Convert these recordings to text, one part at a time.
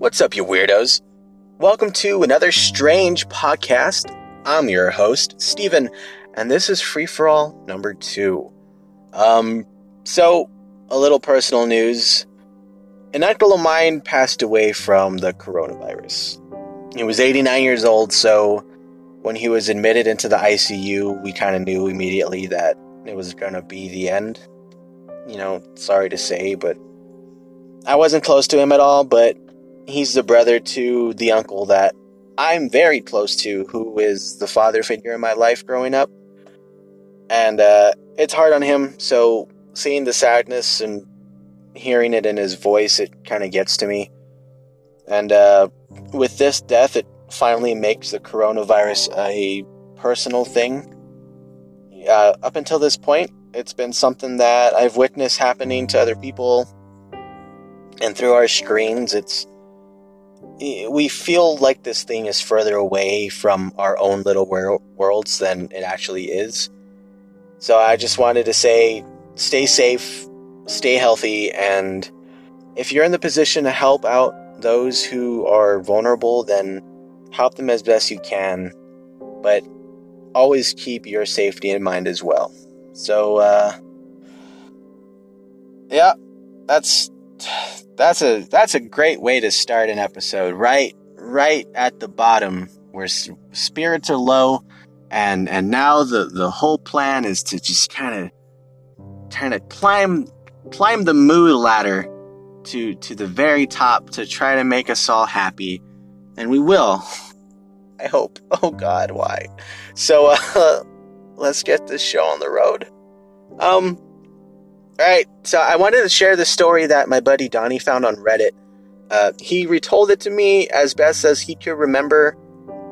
What's up, you weirdos? Welcome to another strange podcast. I'm your host, Steven, and this is Free For All number two. Um, so, a little personal news. An uncle of mine passed away from the coronavirus. He was 89 years old, so when he was admitted into the ICU, we kind of knew immediately that it was going to be the end. You know, sorry to say, but I wasn't close to him at all, but he's the brother to the uncle that I'm very close to, who is the father figure in my life growing up. And uh, it's hard on him, so seeing the sadness and hearing it in his voice, it kind of gets to me. And uh, with this death, it finally makes the coronavirus a personal thing. Uh, up until this point, it's been something that I've witnessed happening to other people, and through our screens, it's we feel like this thing is further away from our own little wor- worlds than it actually is. So I just wanted to say stay safe, stay healthy, and if you're in the position to help out those who are vulnerable, then help them as best you can. But always keep your safety in mind as well. So, uh, yeah, that's that's a that's a great way to start an episode. Right, right at the bottom where spirits are low, and and now the the whole plan is to just kind of kind of climb climb the mood ladder to to the very top to try to make us all happy, and we will. I hope. Oh God, why? So uh, let's get this show on the road. Um, all right, so I wanted to share the story that my buddy Donnie found on Reddit. Uh, he retold it to me as best as he could remember,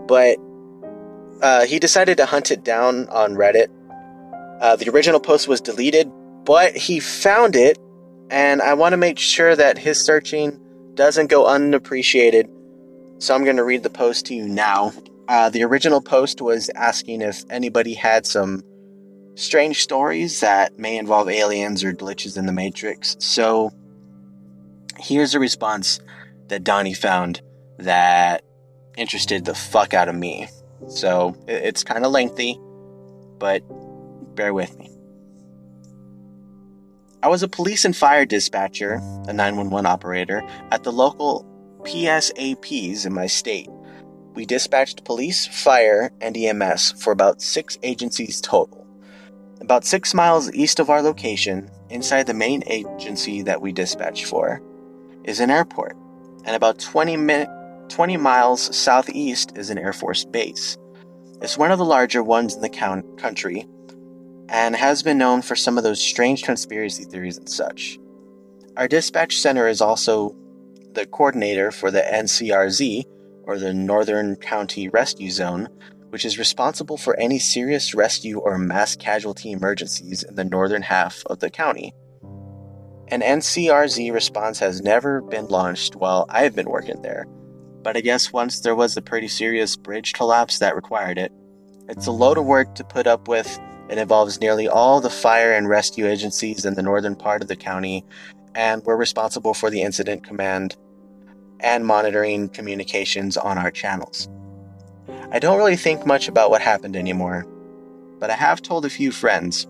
but uh, he decided to hunt it down on Reddit. Uh, the original post was deleted, but he found it, and I want to make sure that his searching doesn't go unappreciated. So I'm going to read the post to you now. Uh, the original post was asking if anybody had some strange stories that may involve aliens or glitches in the Matrix. So here's a response that Donnie found that interested the fuck out of me. So it's kind of lengthy, but bear with me. I was a police and fire dispatcher, a 911 operator, at the local PSAPs in my state. We dispatched police, fire, and EMS for about six agencies total. About six miles east of our location, inside the main agency that we dispatch for, is an airport, and about 20, mi- 20 miles southeast is an Air Force base. It's one of the larger ones in the count- country and has been known for some of those strange conspiracy theories and such. Our dispatch center is also the coordinator for the NCRZ, or the Northern County Rescue Zone, which is responsible for any serious rescue or mass casualty emergencies in the northern half of the county. An NCRZ response has never been launched while I've been working there, but I guess once there was a pretty serious bridge collapse that required it. It's a load of work to put up with. It involves nearly all the fire and rescue agencies in the northern part of the county, and we're responsible for the incident command and monitoring communications on our channels. I don't really think much about what happened anymore, but I have told a few friends.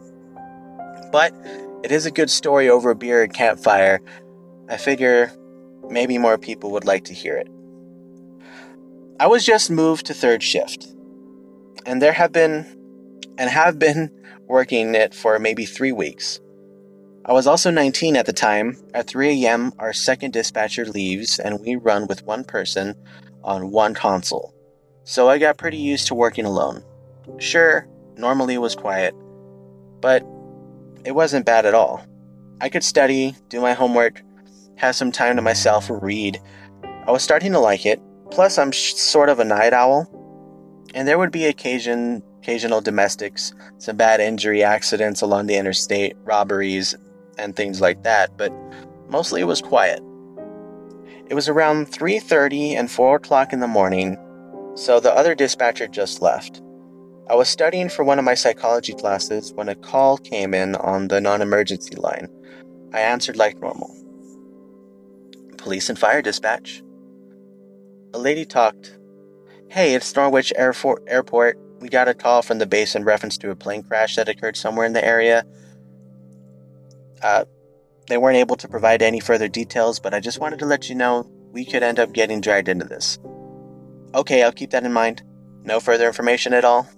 But it is a good story over a beer at campfire. I figure maybe more people would like to hear it. I was just moved to third shift, and there have been and have been working it for maybe three weeks. I was also 19 at the time. At 3 a.m., our second dispatcher leaves, and we run with one person on one console so I got pretty used to working alone. Sure, normally it was quiet, but it wasn't bad at all. I could study, do my homework, have some time to myself, read. I was starting to like it. Plus, I'm sh- sort of a night owl, and there would be occasion, occasional domestics, some bad injury accidents along the interstate, robberies, and things like that. But mostly it was quiet. It was around 3:30 and 4 o'clock in the morning so the other dispatcher just left. I was studying for one of my psychology classes when a call came in on the non emergency line. I answered like normal. Police and fire dispatch. A lady talked. Hey, it's Norwich Airfor- Airport. We got a call from the base in reference to a plane crash that occurred somewhere in the area. Uh, they weren't able to provide any further details, but I just wanted to let you know we could end up getting dragged into this. Okay, I'll keep that in mind. No further information at all?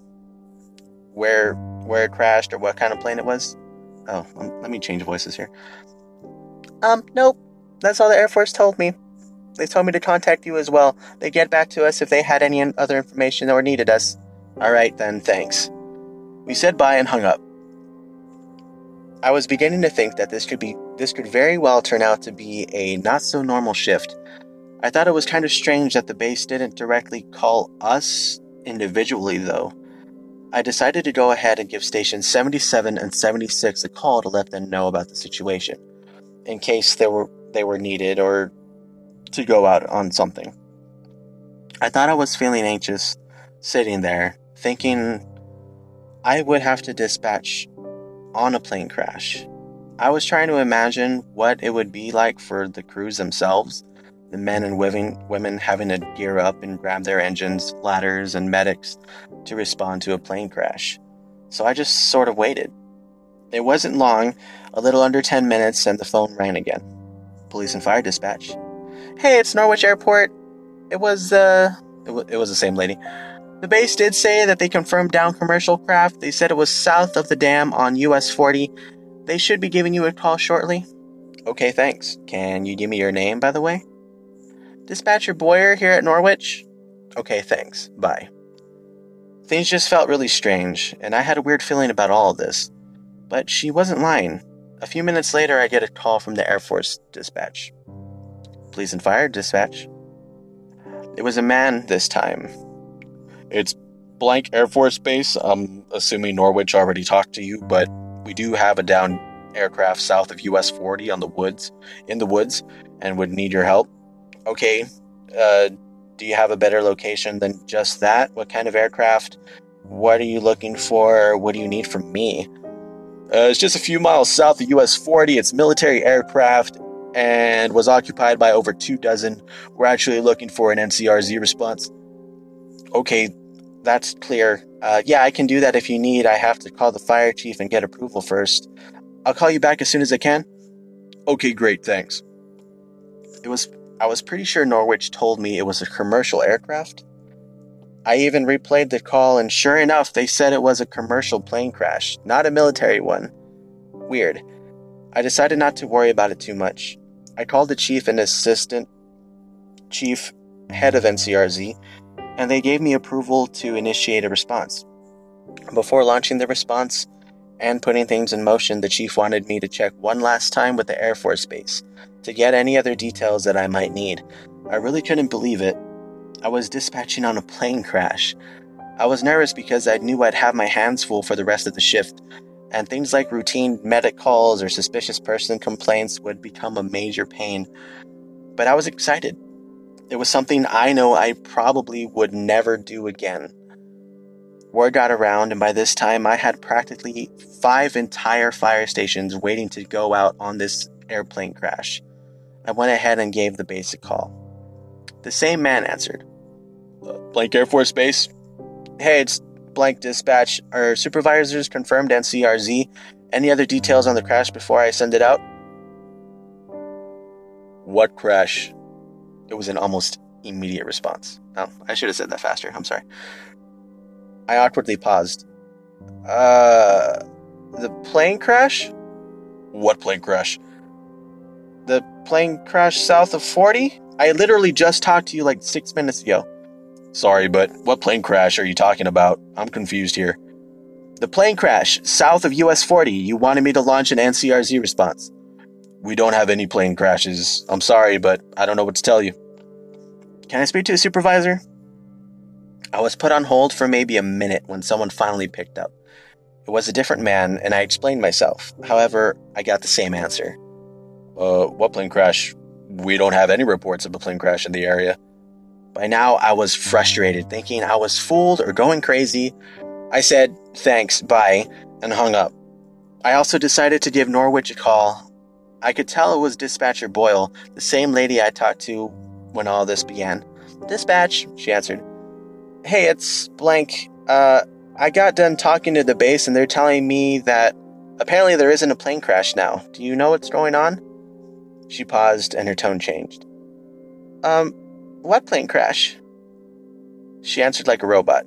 Where where it crashed or what kind of plane it was? Oh, um, let me change voices here. Um, nope. That's all the Air Force told me. They told me to contact you as well. They'd get back to us if they had any other information or needed us. Alright then, thanks. We said bye and hung up. I was beginning to think that this could be this could very well turn out to be a not so normal shift. I thought it was kind of strange that the base didn't directly call us individually though. I decided to go ahead and give stations 77 and 76 a call to let them know about the situation in case they were they were needed or to go out on something. I thought I was feeling anxious sitting there thinking I would have to dispatch on a plane crash. I was trying to imagine what it would be like for the crews themselves, the men and women, women having to gear up and grab their engines, ladders, and medics to respond to a plane crash. So I just sort of waited. It wasn't long, a little under 10 minutes, and the phone rang again. Police and fire dispatch. Hey, it's Norwich Airport. It was, uh, it, w- it was the same lady. The base did say that they confirmed down commercial craft. They said it was south of the dam on US 40. They should be giving you a call shortly. Okay, thanks. Can you give me your name, by the way? Dispatcher Boyer here at Norwich. Okay, thanks. Bye. Things just felt really strange, and I had a weird feeling about all of this. But she wasn't lying. A few minutes later, I get a call from the Air Force dispatch. Police and fire dispatch. It was a man this time. It's blank Air Force Base. I'm assuming Norwich already talked to you, but we do have a down aircraft south of US 40 on the woods, in the woods, and would need your help. Okay, uh, do you have a better location than just that? What kind of aircraft? What are you looking for? What do you need from me? Uh, it's just a few miles south of US 40. It's military aircraft and was occupied by over two dozen. We're actually looking for an NCRZ response. Okay, that's clear. Uh, yeah, I can do that if you need. I have to call the fire chief and get approval first. I'll call you back as soon as I can. Okay, great, thanks. It was I was pretty sure Norwich told me it was a commercial aircraft. I even replayed the call and sure enough, they said it was a commercial plane crash, not a military one. Weird. I decided not to worry about it too much. I called the chief and assistant chief head of NCRZ and they gave me approval to initiate a response. Before launching the response and putting things in motion, the chief wanted me to check one last time with the Air Force Base to get any other details that I might need. I really couldn't believe it. I was dispatching on a plane crash. I was nervous because I knew I'd have my hands full for the rest of the shift, and things like routine medic calls or suspicious person complaints would become a major pain. But I was excited. It was something I know I probably would never do again. Word got around, and by this time I had practically five entire fire stations waiting to go out on this airplane crash. I went ahead and gave the basic call. The same man answered. Blank Air Force Base? Hey, it's blank dispatch. Are supervisors confirmed NCRZ? Any other details on the crash before I send it out? What crash? It was an almost immediate response. Oh, I should have said that faster. I'm sorry. I awkwardly paused. Uh, the plane crash? What plane crash? The plane crash south of 40? I literally just talked to you like six minutes ago. Sorry, but what plane crash are you talking about? I'm confused here. The plane crash south of US 40. You wanted me to launch an NCRZ response. We don't have any plane crashes. I'm sorry, but I don't know what to tell you. Can I speak to a supervisor? I was put on hold for maybe a minute when someone finally picked up. It was a different man, and I explained myself. However, I got the same answer. Uh, what plane crash? We don't have any reports of a plane crash in the area. By now, I was frustrated, thinking I was fooled or going crazy. I said, thanks, bye, and hung up. I also decided to give Norwich a call. I could tell it was Dispatcher Boyle, the same lady I talked to when all this began. Dispatch, she answered. Hey, it's blank. Uh, I got done talking to the base and they're telling me that apparently there isn't a plane crash now. Do you know what's going on? She paused and her tone changed. Um, what plane crash? She answered like a robot.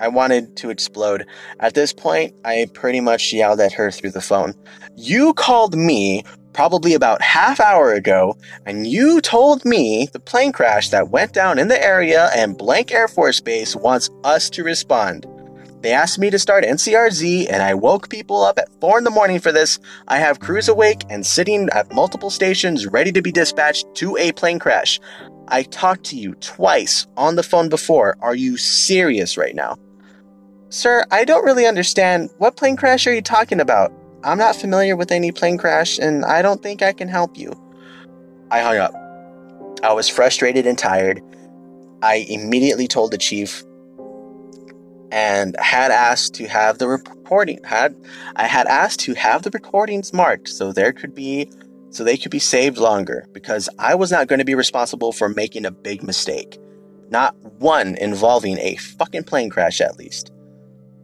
I wanted to explode. At this point, I pretty much yelled at her through the phone. You called me probably about half hour ago, and you told me the plane crash that went down in the area and blank Air Force Base wants us to respond. They asked me to start NCRZ, and I woke people up at 4 in the morning for this. I have crews awake and sitting at multiple stations ready to be dispatched to a plane crash. I talked to you twice on the phone before. Are you serious right now? Sir, I don't really understand. What plane crash are you talking about? I'm not familiar with any plane crash, and I don't think I can help you. I hung up. I was frustrated and tired. I immediately told the chief and had asked to have the recording had I had asked to have the recordings marked so there could be so they could be saved longer because I was not going to be responsible for making a big mistake. Not one involving a fucking plane crash at least.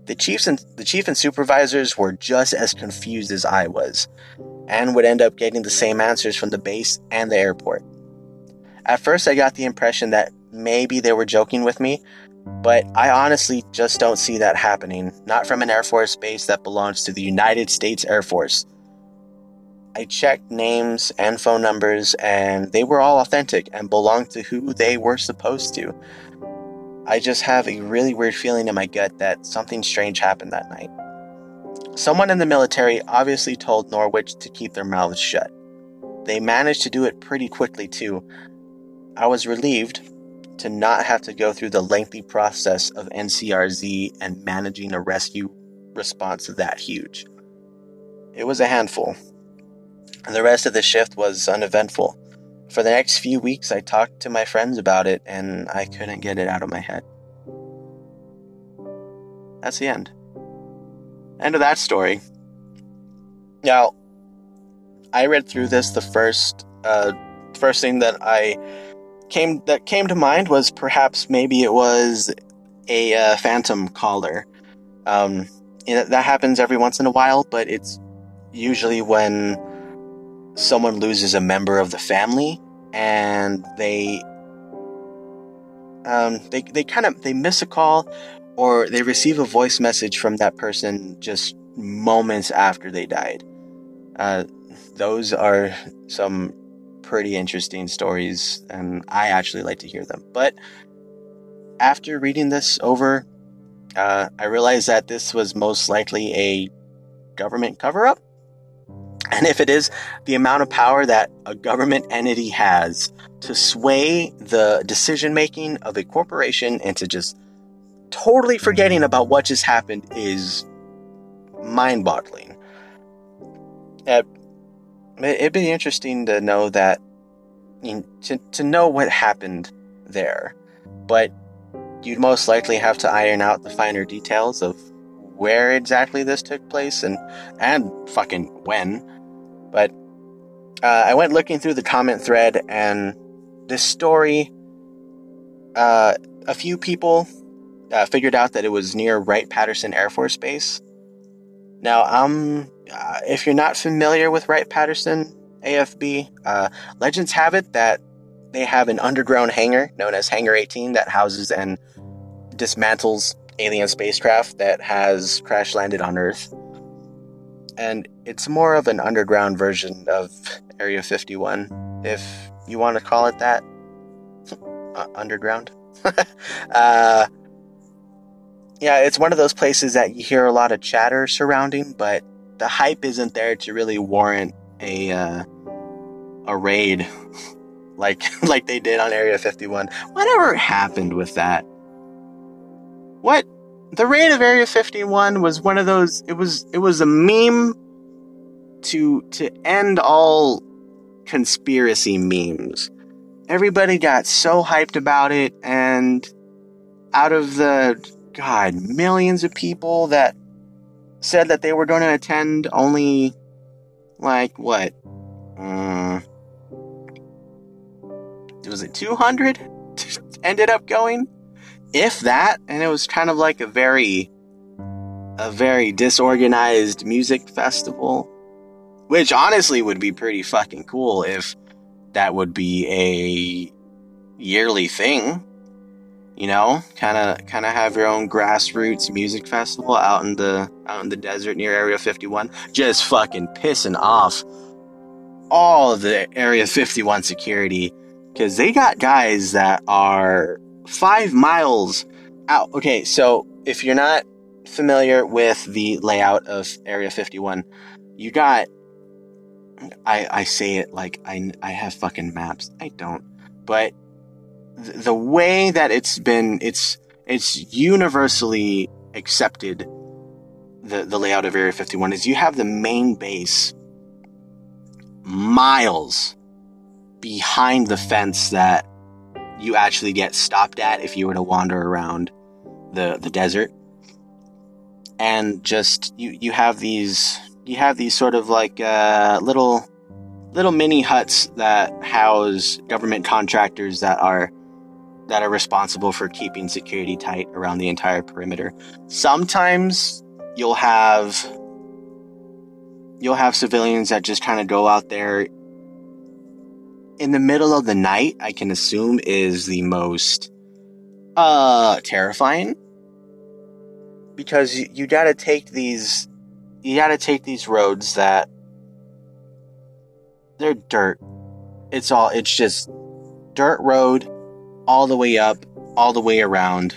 The chiefs and the chief and supervisors were just as confused as I was, and would end up getting the same answers from the base and the airport. At first, I got the impression that maybe they were joking with me, but I honestly just don't see that happening, not from an Air Force base that belongs to the United States Air Force. I checked names and phone numbers, and they were all authentic and belonged to who they were supposed to. I just have a really weird feeling in my gut that something strange happened that night. Someone in the military obviously told Norwich to keep their mouths shut. They managed to do it pretty quickly, too. I was relieved to not have to go through the lengthy process of NCRZ and managing a rescue response that huge. It was a handful. And the rest of the shift was uneventful. For the next few weeks, I talked to my friends about it and I couldn't get it out of my head. That's the end. End of that story. Now, I read through this. The first, uh, first thing that I came that came to mind was perhaps maybe it was a uh, phantom caller. Um, that happens every once in a while, but it's usually when someone loses a member of the family and they um, they they kind of they miss a call or they receive a voice message from that person just moments after they died. Uh, those are some pretty interesting stories, and I actually like to hear them. But after reading this over, uh, I realized that this was most likely a government cover up. And if it is, the amount of power that a government entity has to sway the decision making of a corporation into just totally forgetting mm. about what just happened is mind boggling. It'd be interesting to know that, to, to know what happened there. But you'd most likely have to iron out the finer details of where exactly this took place and and fucking when but uh, I went looking through the comment thread, and this story, uh, a few people uh, figured out that it was near Wright Patterson Air Force Base. Now, um, uh, if you're not familiar with Wright Patterson AFB, uh, legends have it that they have an underground hangar known as Hangar 18 that houses and dismantles alien spacecraft that has crash landed on Earth and it's more of an underground version of Area 51, if you want to call it that. uh, underground. uh, yeah, it's one of those places that you hear a lot of chatter surrounding, but the hype isn't there to really warrant a uh, a raid like like they did on Area 51. Whatever happened with that? What the raid of Area 51 was one of those it was it was a meme to to end all conspiracy memes. Everybody got so hyped about it and out of the God, millions of people that said that they were going to attend. Only, like, what? Um, was it 200? Ended up going? If that, and it was kind of like a very, a very disorganized music festival. Which honestly would be pretty fucking cool if that would be a yearly thing you know? Kind of kind of have your own grassroots music festival out in the out in the desert near area 51 just fucking pissing off all of the area 51 security because they got guys that are five miles out. Okay so if you're not familiar with the layout of area 51 you got i i say it like i i have fucking maps. I don't. But the way that it's been it's it's universally accepted the the layout of Area 51 is you have the main base miles behind the fence that you actually get stopped at if you were to wander around the the desert. And just you you have these you have these sort of like uh, little little mini huts that house government contractors that are that are responsible for keeping security tight around the entire perimeter. Sometimes you'll have you'll have civilians that just kind of go out there in the middle of the night, I can assume is the most uh terrifying because you, you got to take these you got to take these roads that they're dirt. It's all it's just dirt road all the way up, all the way around.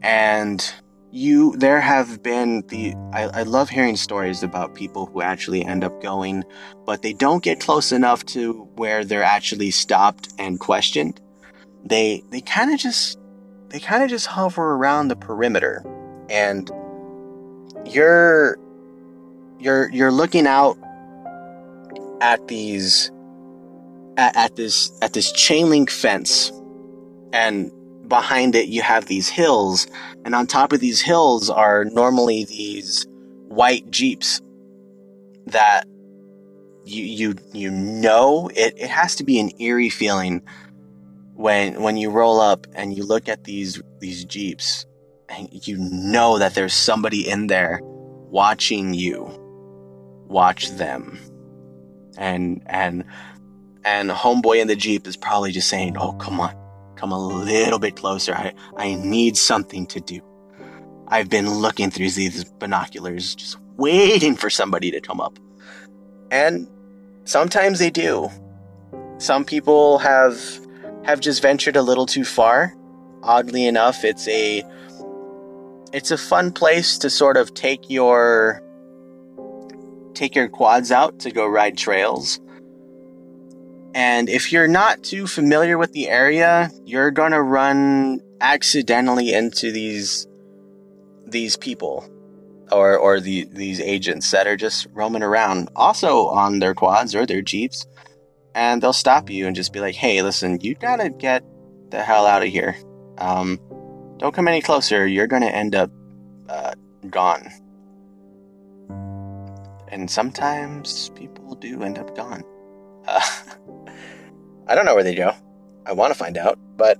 And you, there have been the, I, I love hearing stories about people who actually end up going, but they don't get close enough to where they're actually stopped and questioned. They, they kind of just, they kind of just hover around the perimeter and you're, you're, you're looking out at these at, at this at this chain link fence, and behind it you have these hills, and on top of these hills are normally these white jeeps that you you you know. It, it has to be an eerie feeling when when you roll up and you look at these these jeeps you know that there's somebody in there watching you watch them and and and homeboy in the Jeep is probably just saying, Oh, come on, come a little bit closer. I, I need something to do. I've been looking through these binoculars, just waiting for somebody to come up. And sometimes they do. Some people have have just ventured a little too far. Oddly enough, it's a it's a fun place to sort of take your take your quads out to go ride trails and if you're not too familiar with the area, you're going to run accidentally into these these people or or the these agents that are just roaming around also on their quads or their jeeps and they'll stop you and just be like, "Hey, listen, you got to get the hell out of here. Um, don't come any closer. You're going to end up uh, gone." And sometimes people do end up gone. Uh, I don't know where they go. I want to find out, but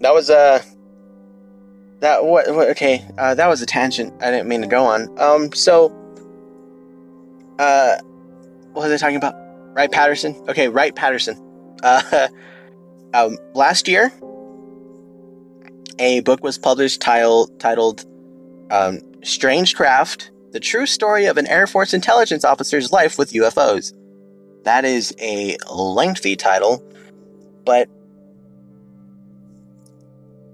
that was a uh, that what, what okay uh, that was a tangent I didn't mean to go on. Um, so uh, what was I talking about? Wright Patterson. Okay, Wright Patterson. Uh, um, last year, a book was published titled um, "Strange Craft: The True Story of an Air Force Intelligence Officer's Life with UFOs." That is a lengthy title, but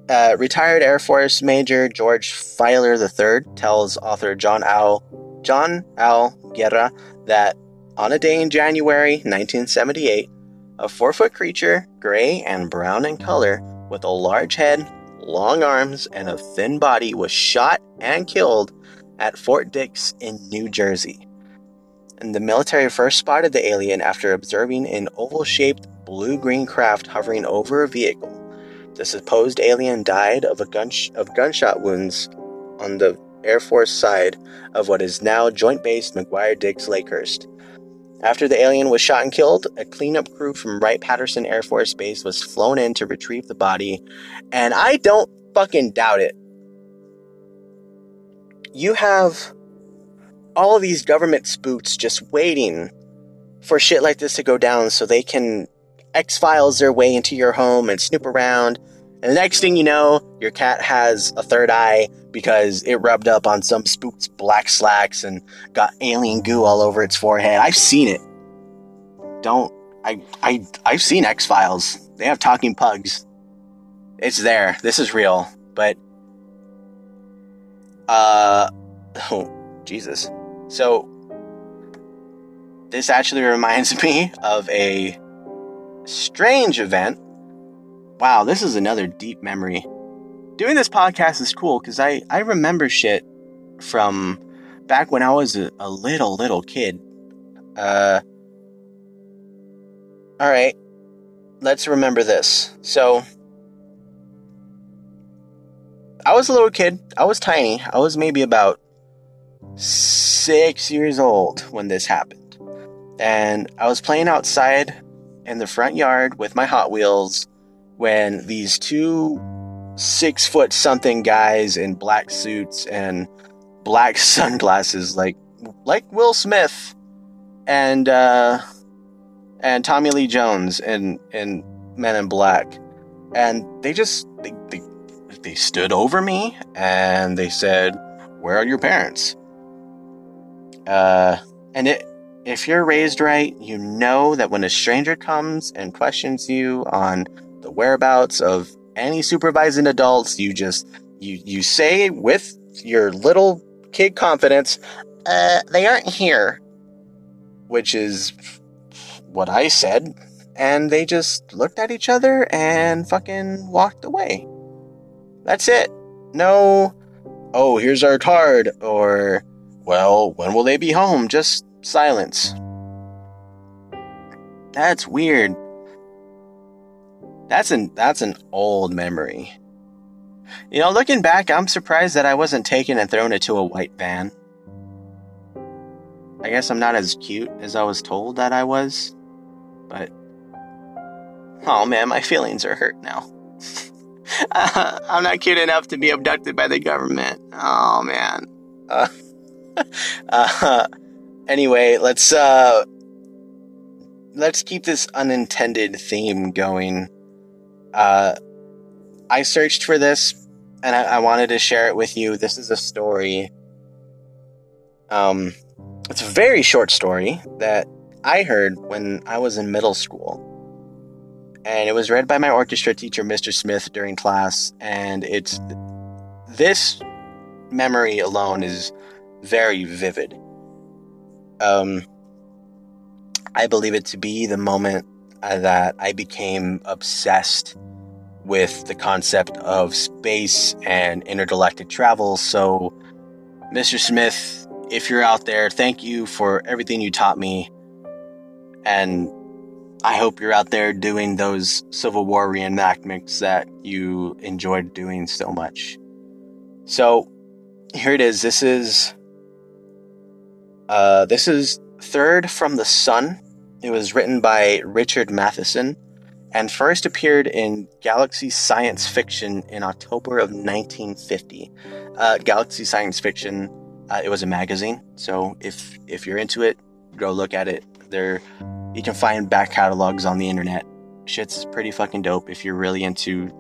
uh, retired Air Force Major George Filer III tells author John L. John L. Guerra that on a day in January 1978, a four-foot creature, gray and brown in color, with a large head, long arms, and a thin body, was shot and killed at Fort Dix in New Jersey and the military first spotted the alien after observing an oval shaped blue green craft hovering over a vehicle. the supposed alien died of a gun of gunshot wounds on the Air Force side of what is now Joint Base McGuire Dix Lakehurst. After the alien was shot and killed, a cleanup crew from Wright Patterson Air Force Base was flown in to retrieve the body, and I don't fucking doubt it. You have all of these government spooks just waiting for shit like this to go down so they can X Files their way into your home and snoop around. And the next thing you know, your cat has a third eye because it rubbed up on some spook's black slacks and got alien goo all over its forehead. I've seen it. Don't I I I've seen X Files. They have talking pugs. It's there. This is real. But uh oh Jesus. So this actually reminds me of a strange event. Wow, this is another deep memory. Doing this podcast is cool because I, I remember shit from back when I was a, a little, little kid. Uh, Alright, let's remember this. So, I was a little kid. I was tiny. I was maybe about six years old when this happened. And I was playing outside in the front yard with my Hot Wheels when these two six foot something guys in black suits and black sunglasses, like like Will Smith and uh, and Tommy Lee Jones and in Men in Black, and they just they, they they stood over me and they said, "Where are your parents?" Uh, and it if you're raised right, you know that when a stranger comes and questions you on the whereabouts of any supervising adults, you just you you say with your little kid confidence, uh, they aren't here. Which is what I said. And they just looked at each other and fucking walked away. That's it. No, oh, here's our card, or, well, when will they be home? Just silence. That's weird. That's an that's an old memory. You know, looking back, I'm surprised that I wasn't taken and thrown into a white van. I guess I'm not as cute as I was told that I was, but oh man, my feelings are hurt now. uh, I'm not cute enough to be abducted by the government. Oh man. Uh, uh, Anyway, let's uh let's keep this unintended theme going. Uh I searched for this and I, I wanted to share it with you. This is a story. Um it's a very short story that I heard when I was in middle school. And it was read by my orchestra teacher, Mr. Smith, during class. And it's this memory alone is very vivid. Um, I believe it to be the moment that I became obsessed with the concept of space and intergalactic travel. So, Mr. Smith, if you're out there, thank you for everything you taught me. And I hope you're out there doing those Civil War reenactments that you enjoyed doing so much. So, here it is. This is uh, this is Third from the Sun. It was written by Richard Matheson and first appeared in Galaxy Science Fiction in October of 1950. Uh, Galaxy Science Fiction, uh, it was a magazine, so if if you're into it, go look at it. There, you can find back catalogs on the internet. Shit's pretty fucking dope if you're really into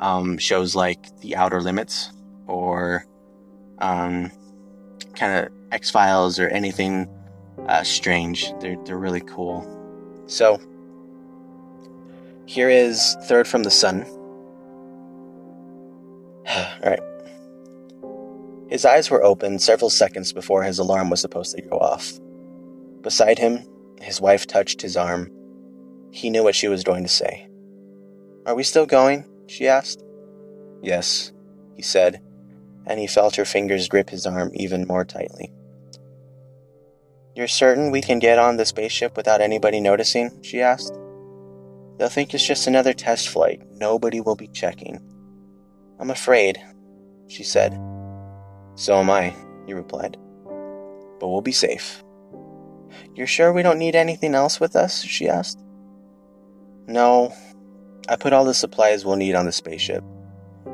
um, shows like The Outer Limits or um, kind of X Files or anything uh, strange. They're they're really cool. So here is Third from the Sun. All right. His eyes were open several seconds before his alarm was supposed to go off. Beside him, his wife touched his arm. He knew what she was going to say. Are we still going? she asked. Yes, he said, and he felt her fingers grip his arm even more tightly. You're certain we can get on the spaceship without anybody noticing? she asked. They'll think it's just another test flight. Nobody will be checking. I'm afraid, she said. So am I, he replied. But we'll be safe. You're sure we don't need anything else with us? she asked. No. I put all the supplies we'll need on the spaceship.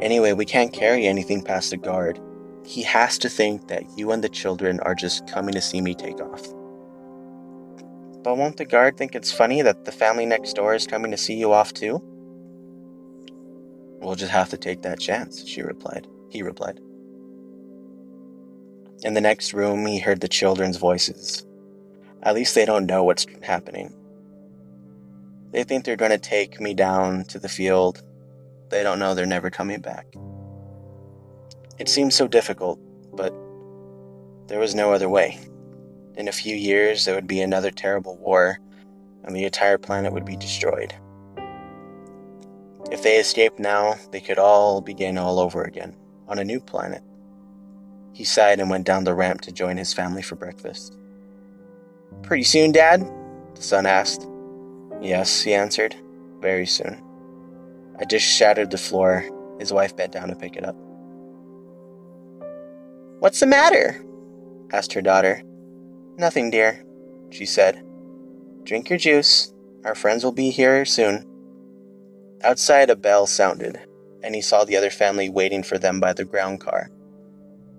Anyway, we can't carry anything past the guard. He has to think that you and the children are just coming to see me take off. But won't the guard think it's funny that the family next door is coming to see you off too? We'll just have to take that chance, she replied. He replied. In the next room, he heard the children's voices. At least they don't know what's happening. They think they're going to take me down to the field. They don't know they're never coming back. It seemed so difficult, but there was no other way. In a few years, there would be another terrible war, and the entire planet would be destroyed. If they escaped now, they could all begin all over again, on a new planet. He sighed and went down the ramp to join his family for breakfast. Pretty soon, Dad? The son asked. Yes, he answered. Very soon. A dish shattered the floor. His wife bent down to pick it up. What's the matter? asked her daughter. Nothing, dear, she said. Drink your juice. Our friends will be here soon. Outside, a bell sounded, and he saw the other family waiting for them by the ground car.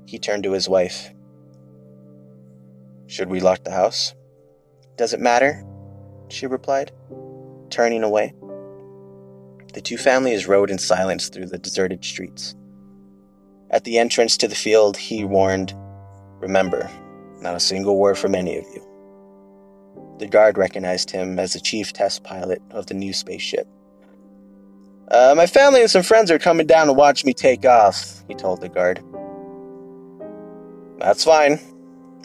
He turned to his wife. Should we lock the house? Does it matter? She replied, turning away. The two families rode in silence through the deserted streets. At the entrance to the field, he warned, Remember, not a single word from any of you. The guard recognized him as the chief test pilot of the new spaceship. Uh, my family and some friends are coming down to watch me take off, he told the guard. That's fine,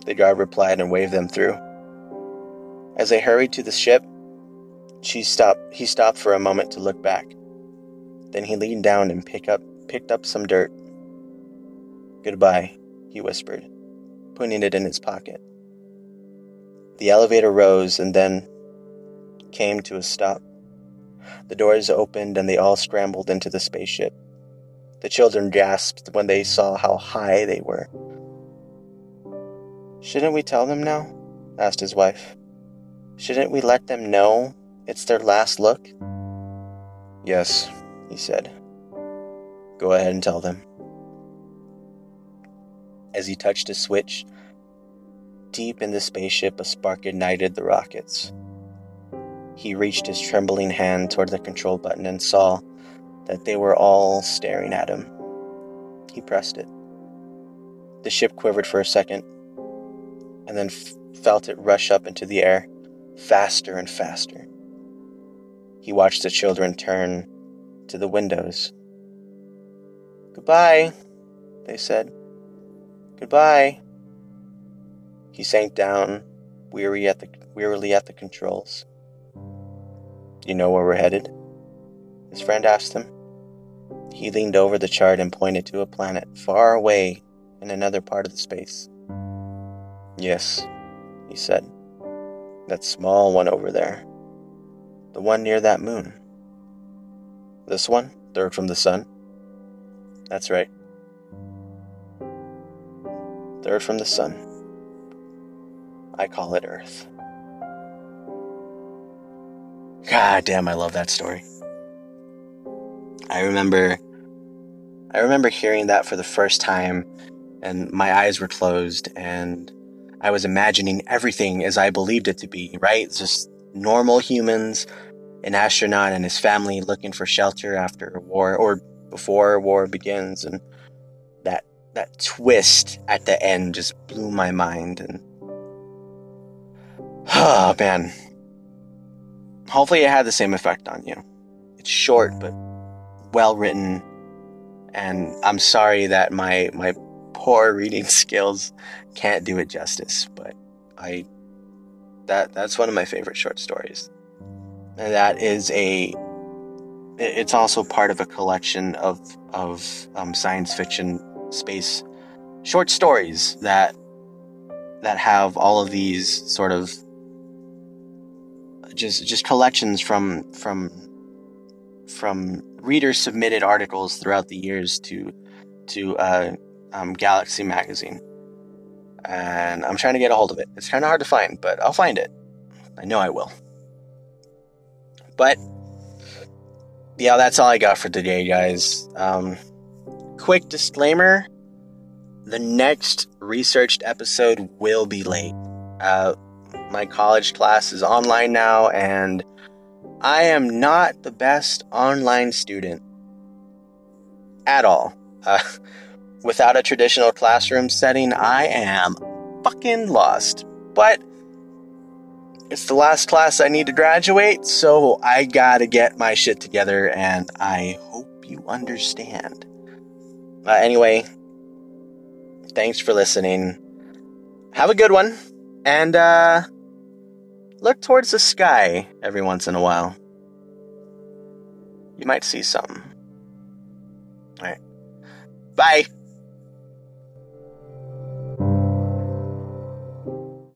the guard replied and waved them through. As they hurried to the ship, she stopped, he stopped for a moment to look back. Then he leaned down and pick up, picked up some dirt Goodbye, he whispered, putting it in his pocket. The elevator rose and then came to a stop. The doors opened and they all scrambled into the spaceship. The children gasped when they saw how high they were. Shouldn't we tell them now? asked his wife. Shouldn't we let them know it's their last look? Yes, he said. Go ahead and tell them. As he touched a switch, deep in the spaceship, a spark ignited the rockets. He reached his trembling hand toward the control button and saw that they were all staring at him. He pressed it. The ship quivered for a second and then f- felt it rush up into the air, faster and faster. He watched the children turn to the windows. Goodbye, they said. Goodbye. He sank down, weary at the, wearily at the controls. You know where we're headed? His friend asked him. He leaned over the chart and pointed to a planet far away in another part of the space. Yes, he said. That small one over there. The one near that moon. This one, third from the sun? That's right. Third from the sun. I call it Earth. God damn, I love that story. I remember I remember hearing that for the first time and my eyes were closed and I was imagining everything as I believed it to be, right? Just normal humans, an astronaut and his family looking for shelter after war or before war begins and that twist at the end just blew my mind and oh man. Hopefully it had the same effect on you. It's short but well written. And i'm sorry that my my poor reading skills can't do it justice but i that that's one of my favorite short stories. And that is a it's also part of a collection of of um, science fiction space short stories that that have all of these sort of just just collections from from from reader submitted articles throughout the years to to uh, um, Galaxy Magazine, and I'm trying to get a hold of it. It's kind of hard to find, but I'll find it. I know I will. But yeah, that's all I got for today, guys. Um, quick disclaimer: the next researched episode will be late. Uh, my college class is online now, and I am not the best online student at all. Uh, without a traditional classroom setting, I am fucking lost. But it's the last class I need to graduate, so I gotta get my shit together, and I hope you understand. Uh, anyway, thanks for listening. Have a good one, and uh, look towards the sky every once in a while. You might see something. All right. Bye.